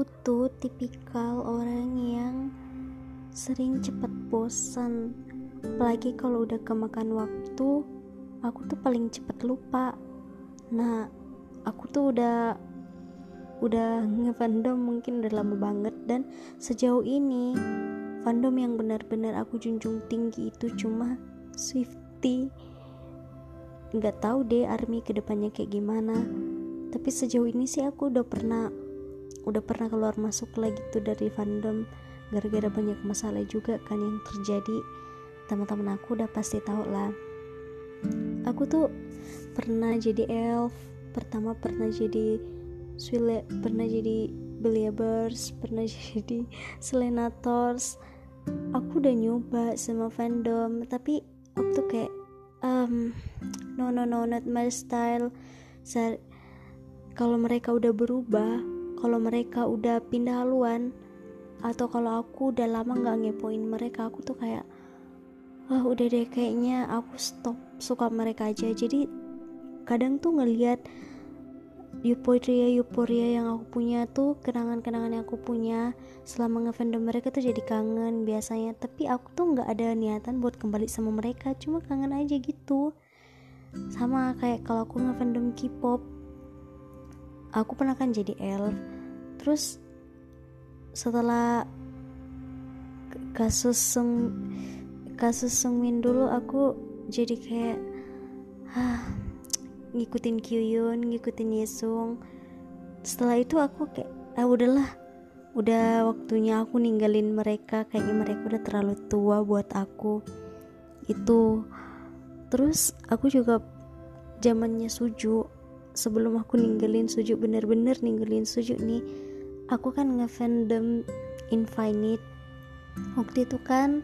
aku tuh tipikal orang yang sering cepet bosan. Apalagi kalau udah kemakan waktu aku tuh paling cepet lupa. Nah aku tuh udah udah ngefandom mungkin udah lama banget. Dan sejauh ini fandom yang benar-benar aku junjung tinggi itu cuma Swifty. Nggak tahu deh army ke depannya kayak gimana. Tapi sejauh ini sih aku udah pernah udah pernah keluar masuk lagi tuh dari fandom gara-gara banyak masalah juga kan yang terjadi. Teman-teman aku udah pasti tahu lah. Aku tuh pernah jadi elf pertama pernah jadi swile pernah jadi believers pernah jadi selenators. Aku udah nyoba sama fandom tapi aku tuh kayak um, no no no not my style. Kalau mereka udah berubah kalau mereka udah pindah haluan atau kalau aku udah lama nggak ngepoin mereka aku tuh kayak wah udah deh kayaknya aku stop suka mereka aja. Jadi kadang tuh ngelihat euforia euforia yang aku punya tuh kenangan-kenangan yang aku punya selama ngefandom mereka tuh jadi kangen biasanya. Tapi aku tuh nggak ada niatan buat kembali sama mereka cuma kangen aja gitu. Sama kayak kalau aku ngefandom K-pop aku pernah kan jadi elf. Terus setelah kasus sung kasus Sungmin dulu aku jadi kayak ah ngikutin Kyuyun ngikutin Yesung. Setelah itu aku kayak ah udahlah. Udah waktunya aku ninggalin mereka. Kayaknya mereka udah terlalu tua buat aku. Itu. Terus aku juga zamannya suju sebelum aku ninggalin Suju bener-bener ninggalin Suju nih aku kan ngefandom Infinite. Waktu itu kan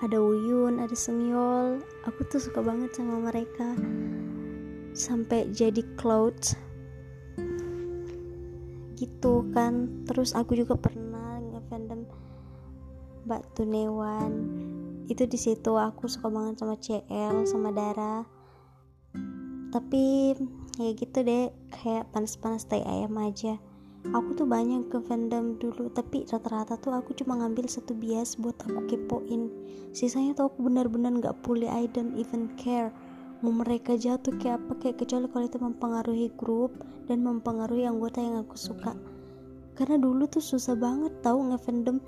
ada Uyun, ada Semyol aku tuh suka banget sama mereka. Sampai jadi cloud gitu kan. Terus aku juga pernah ngefandom Mbak Tunewan. Itu di situ aku suka banget sama CL sama Dara. Tapi ya gitu deh kayak panas-panas tai ayam aja. Aku tuh banyak ke fandom dulu tapi rata-rata tuh aku cuma ngambil satu bias buat aku kepoin. Sisanya tuh aku benar-benar nggak pulih I don't even care mau mereka jatuh kayak apa kayak kecuali kalau itu mempengaruhi grup dan mempengaruhi anggota yang aku suka. Karena dulu tuh susah banget tahu ngefandom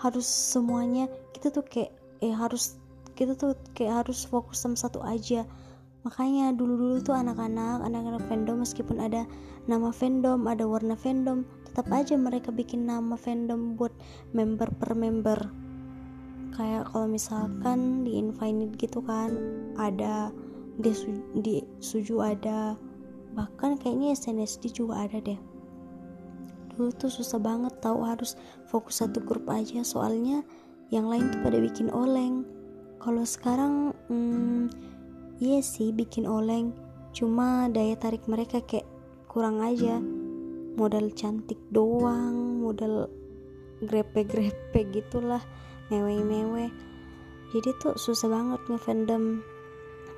harus semuanya kita tuh kayak eh harus kita tuh kayak harus fokus sama satu aja makanya dulu-dulu tuh anak-anak anak-anak fandom meskipun ada nama fandom ada warna fandom tetap aja mereka bikin nama fandom buat member per member. Kayak kalau misalkan di Infinite gitu kan ada di, su di Suju ada bahkan kayaknya SNSD juga ada deh. Dulu tuh susah banget tahu harus fokus satu grup aja soalnya yang lain tuh pada bikin oleng. Kalau sekarang hmm, Iya sih bikin oleng, cuma daya tarik mereka kayak kurang aja. Modal cantik doang, modal grepe-grepe gitulah, mewe-mewe. Jadi tuh susah banget ngefandom.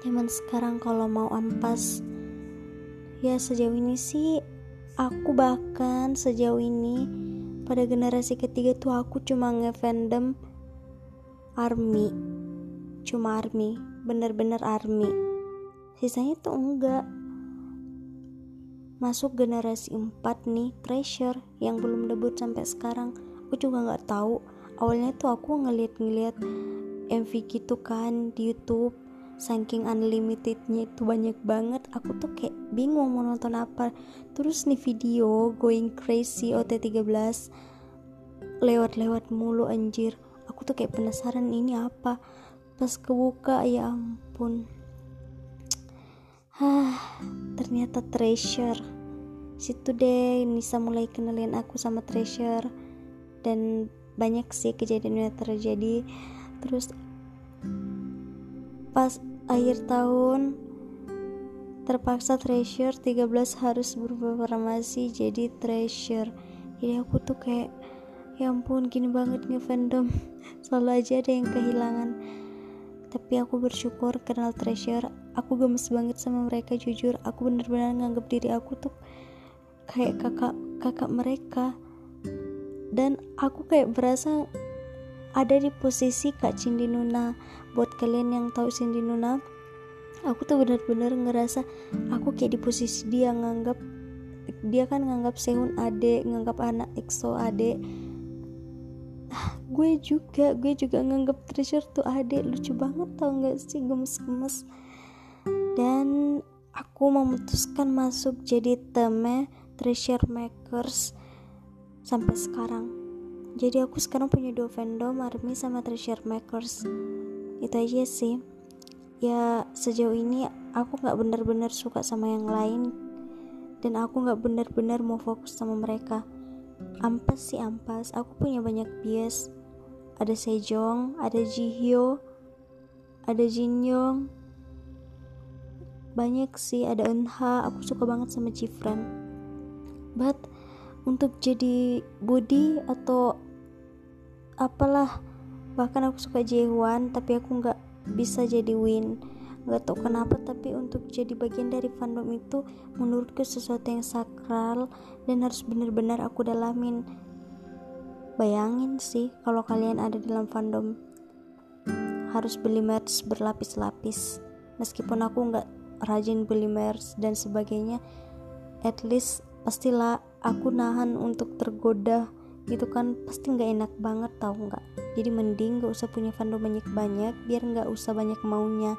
Zaman sekarang kalau mau ampas, ya sejauh ini sih aku bahkan sejauh ini pada generasi ketiga tuh aku cuma ngefandom army cuma army bener-bener army. Sisanya tuh enggak. Masuk generasi 4 nih treasure yang belum debut sampai sekarang. Aku juga nggak tahu. Awalnya tuh aku ngeliat-ngeliat MV gitu kan di YouTube. Saking unlimitednya itu banyak banget. Aku tuh kayak bingung mau nonton apa. Terus nih video going crazy OT13 lewat-lewat mulu anjir. Aku tuh kayak penasaran ini apa pas kebuka ya ampun. Hah, ternyata treasure. Situ deh Nisa mulai kenalin aku sama treasure. Dan banyak sih kejadian yang terjadi. Terus pas akhir tahun terpaksa treasure 13 harus berubah formasi jadi treasure. Jadi aku tuh kayak ya ampun gini banget nge-fandom. Selalu aja ada yang kehilangan tapi aku bersyukur kenal treasure aku gemes banget sama mereka jujur. Aku bener-bener nganggap diri aku tuh kayak kakak kakak mereka. Dan aku kayak berasa ada di posisi Kak Cindy Nuna. Buat kalian yang tahu Cindy Nuna aku tuh bener-bener ngerasa aku kayak di posisi dia nganggap dia kan nganggap Sehun ade nganggap anak EXO ade. ah, gue juga gue juga nganggap Treasure tuh ade lucu banget tau gak sih? Gemes-gemes. Dan aku memutuskan masuk jadi teme Treasure Makers sampai sekarang. Jadi aku sekarang punya dua fandom Army sama Treasure Makers. Itu aja sih. Ya sejauh ini aku nggak benar-benar suka sama yang lain. Dan aku nggak benar-benar mau fokus sama mereka ampas sih ampas. Aku punya banyak bias. Ada Sejong ada Jihyo ada Jinyong banyak sih ada Eunha. Aku suka banget sama Jifren but untuk jadi body atau apalah bahkan aku suka Jaehoon tapi aku nggak bisa jadi win gak tau kenapa tapi untuk jadi bagian dari fandom itu menurutku sesuatu yang sakral dan harus benar-benar aku dalamin. Bayangin sih kalau kalian ada dalam fandom harus beli merch berlapis-lapis. Meskipun aku nggak rajin beli merch dan sebagainya at least pastilah aku nahan untuk tergoda gitu kan. Pasti nggak enak banget tau nggak? Jadi mending gak usah punya fandom banyak-banyak biar nggak usah banyak maunya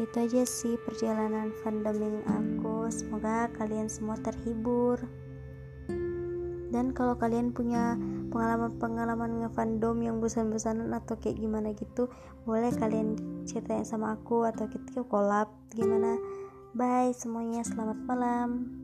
itu aja sih perjalanan fandoming aku. Semoga kalian semua terhibur. Dan kalau kalian punya pengalaman-pengalaman ngefandom yang bosan-bosanan atau kayak gimana gitu boleh kalian ceritain sama aku atau kita collab. Gimana? Bye semuanya selamat malam